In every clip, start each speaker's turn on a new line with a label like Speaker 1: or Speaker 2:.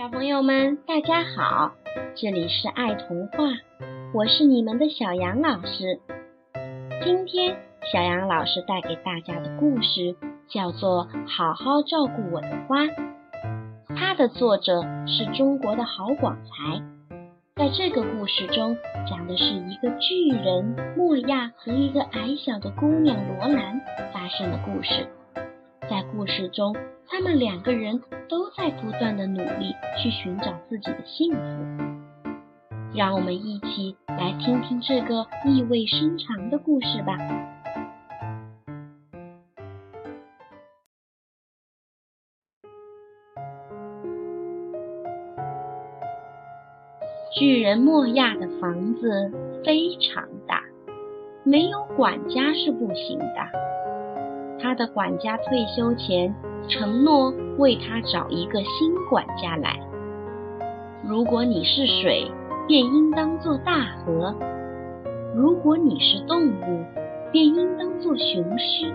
Speaker 1: 小朋友们，大家好，这里是爱童话，我是你们的小杨老师。今天小杨老师带给大家的故事叫做《好好照顾我的花》，它的作者是中国的郝广才。在这个故事中，讲的是一个巨人莫亚和一个矮小的姑娘罗兰发生的故事。在故事中，他们两个人都在不断的努力去寻找自己的幸福。让我们一起来听听这个意味深长的故事吧。巨人莫亚的房子非常大，没有管家是不行的。他的管家退休前承诺为他找一个新管家来。如果你是水，便应当做大河；如果你是动物，便应当做雄狮；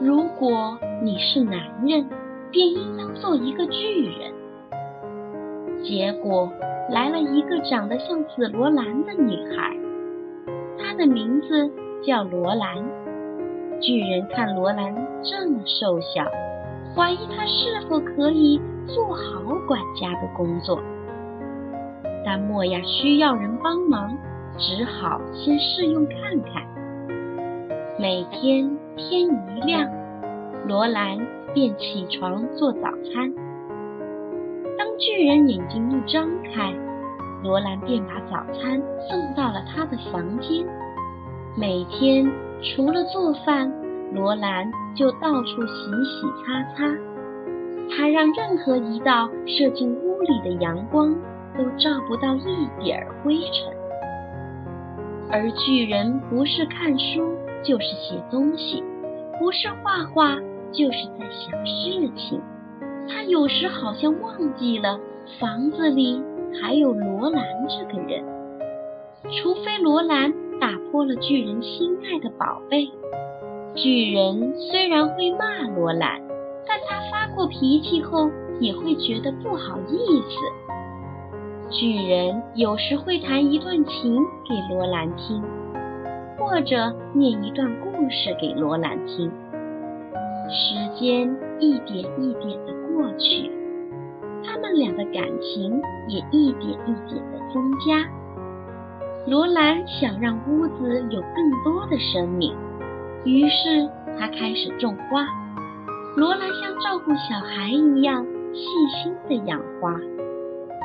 Speaker 1: 如果你是男人，便应当做一个巨人。结果。来了一个长得像紫罗兰的女孩，她的名字叫罗兰。巨人看罗兰这么瘦小，怀疑他是否可以做好管家的工作。但莫亚需要人帮忙，只好先试用看看。每天天一亮，罗兰便起床做早餐。当巨人眼睛一张开，罗兰便把早餐送到了他的房间。每天除了做饭，罗兰就到处洗洗擦擦。他让任何一道射进屋里的阳光都照不到一点儿灰尘。而巨人不是看书，就是写东西；不是画画，就是在想事情。他有时好像忘记了房子里还有罗兰这个人，除非罗兰打破了巨人心爱的宝贝。巨人虽然会骂罗兰，但他发过脾气后也会觉得不好意思。巨人有时会弹一段琴给罗兰听，或者念一段故事给罗兰听。时间一点一点的。过去，他们俩的感情也一点一点的增加。罗兰想让屋子有更多的生命，于是他开始种花。罗兰像照顾小孩一样细心的养花。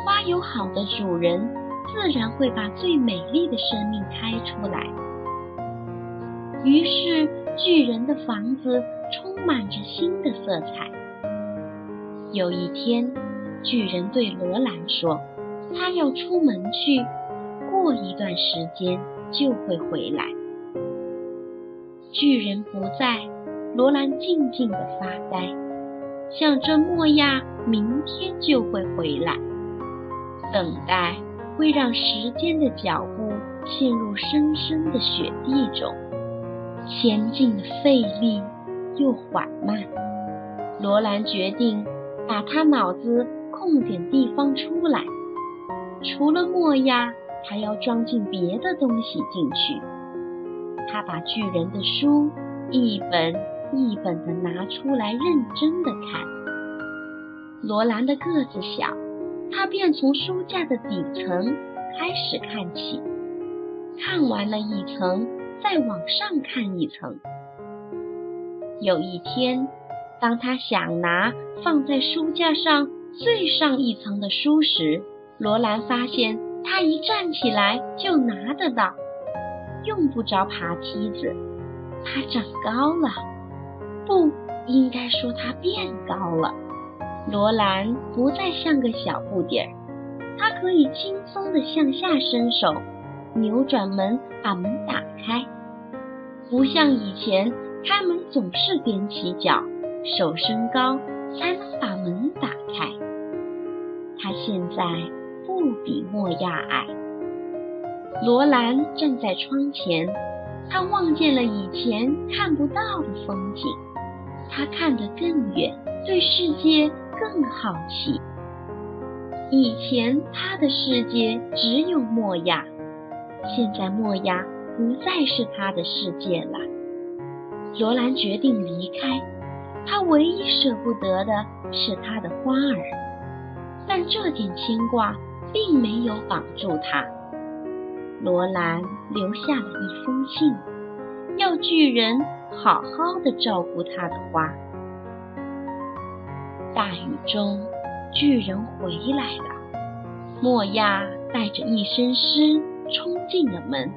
Speaker 1: 花有好的主人，自然会把最美丽的生命开出来。于是，巨人的房子充满着新的色彩。有一天，巨人对罗兰说：“他要出门去，过一段时间就会回来。”巨人不在，罗兰静静的发呆，想着莫亚明天就会回来。等待会让时间的脚步陷入深深的雪地中，前进的费力又缓慢。罗兰决定。把他脑子空点地方出来，除了墨呀，还要装进别的东西进去。他把巨人的书一本一本的拿出来，认真的看。罗兰的个子小，他便从书架的底层开始看起，看完了一层，再往上看一层。有一天。当他想拿放在书架上最上一层的书时，罗兰发现他一站起来就拿得到，用不着爬梯子。他长高了，不应该说他变高了。罗兰不再像个小不点儿，他可以轻松地向下伸手，扭转门把门打开，不像以前开门总是踮起脚。手伸高才能把门打开。他现在不比莫亚矮。罗兰站在窗前，他望见了以前看不到的风景。他看得更远，对世界更好奇。以前他的世界只有莫亚，现在莫亚不再是他的世界了。罗兰决定离开，他唯一舍不得的是他的花儿，但这点牵挂并没有绑住他。罗兰留下了一封信，要巨人好好的照顾他的花。大雨中，巨人回来了。莫亚带着一身湿冲进了门。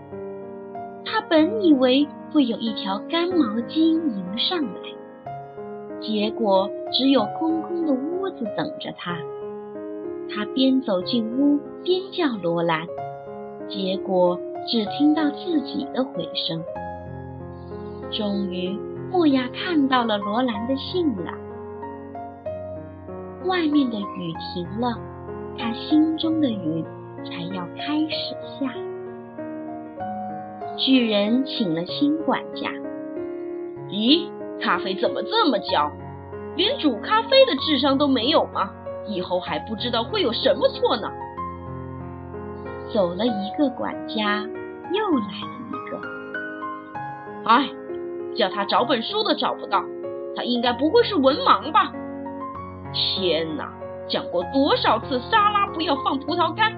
Speaker 1: 他本以为会有一条干毛巾迎上来，结果只有空空的屋子等着他。他边走进屋边叫罗兰，结果只听到自己的回声。终于，莫亚看到了罗兰的信了。外面的雨停了，他心中的雨才要开始下。巨人请了新管家。咦，咖啡怎么这么焦？连煮咖啡的智商都没有吗？以后还不知道会有什么错呢。走了一个管家，又来了一个。哎，叫他找本书都找不到，他应该不会是文盲吧？天哪！讲过多少次沙拉不要放葡萄干，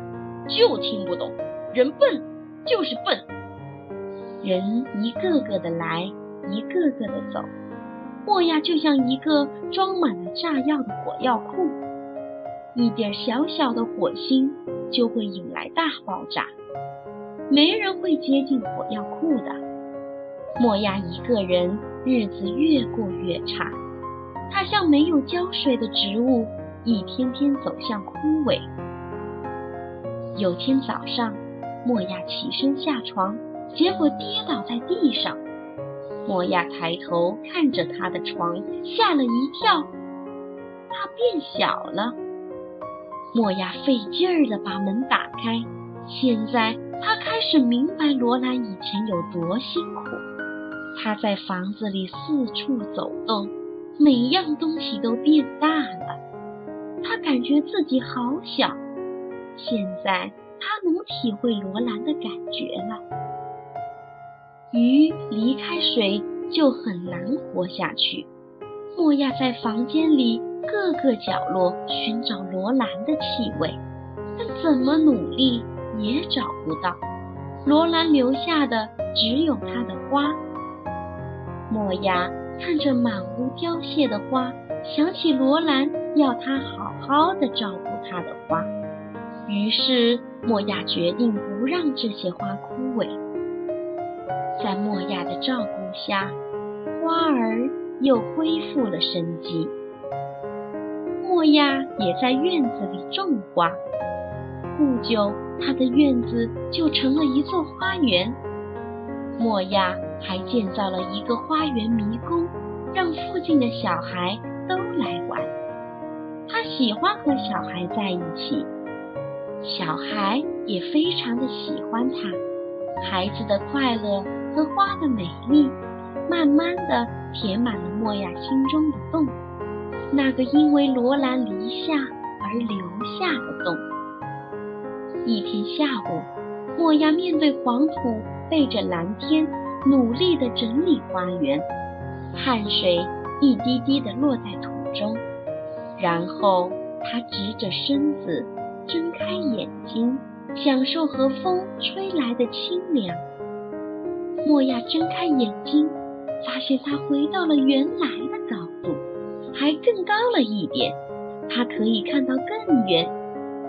Speaker 1: 就听不懂。人笨就是笨。人一个个的来，一个个的走。莫亚就像一个装满了炸药的火药库，一点小小的火星就会引来大爆炸。没人会接近火药库的。莫亚一个人，日子越过越差。他像没有浇水的植物，一天天走向枯萎。有天早上，莫亚起身下床，结果跌倒在地上。莫亚抬头看着他的床，吓了一跳，它变小了。莫亚费劲儿地把门打开，现在他开始明白罗兰以前有多辛苦。他在房子里四处走动。每样东西都变大了，他感觉自己好小。现在他能体会罗兰的感觉了。鱼离开水就很难活下去。莫亚在房间里各个角落寻找罗兰的气味，但怎么努力也找不到。罗兰留下的只有他的花。莫亚。看着满屋凋谢的花，想起罗兰要他好好的照顾他的花，于是莫亚决定不让这些花枯萎。在莫亚的照顾下，花儿又恢复了生机。莫亚也在院子里种花，不久他的院子就成了一座花园。莫亚。还建造了一个花园迷宫，让附近的小孩都来玩。他喜欢和小孩在一起，小孩也非常的喜欢他。孩子的快乐和花的美丽，慢慢的填满了莫亚心中的洞，那个因为罗兰离下而留下的洞。一天下午，莫亚面对黄土，背着蓝天。努力地整理花园，汗水一滴滴地落在土中，然后他直着身子，睁开眼睛，享受和风吹来的清凉。莫亚睁开眼睛，发现他回到了原来的高度，还更高了一点。他可以看到更远，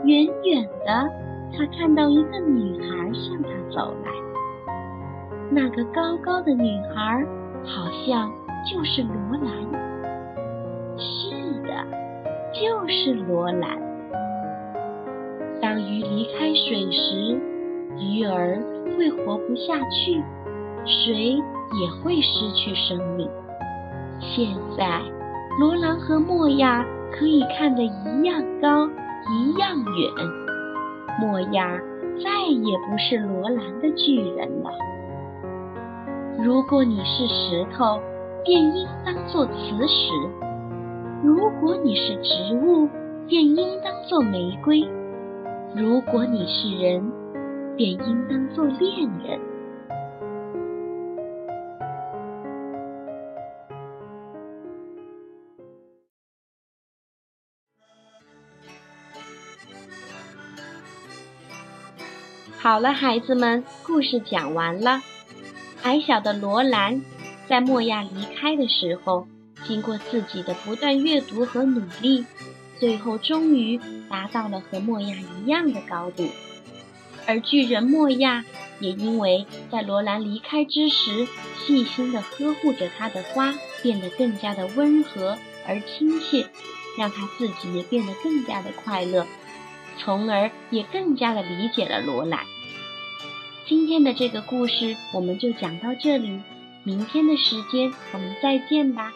Speaker 1: 远远的，他看到一个女孩向他走来。那个高高的女孩，好像就是罗兰。是的，就是罗兰。当鱼离开水时，鱼儿会活不下去，水也会失去生命。现在，罗兰和莫亚可以看得一样高，一样远。莫亚再也不是罗兰的巨人了。如果你是石头，便应当做磁石；如果你是植物，便应当做玫瑰。如果你是人，便应当做恋人。好了，孩子们，故事讲完了。矮小的罗兰在莫亚离开的时候，经过自己的不断阅读和努力，最后终于达到了和莫亚一样的高度。而巨人莫亚也因为在罗兰离开之时细心地呵护着他的花，变得更加的温和而亲切，让他自己也变得更加的快乐。从而也更加的理解了罗兰。今天的这个故事我们就讲到这里，明天的时间我们再见吧。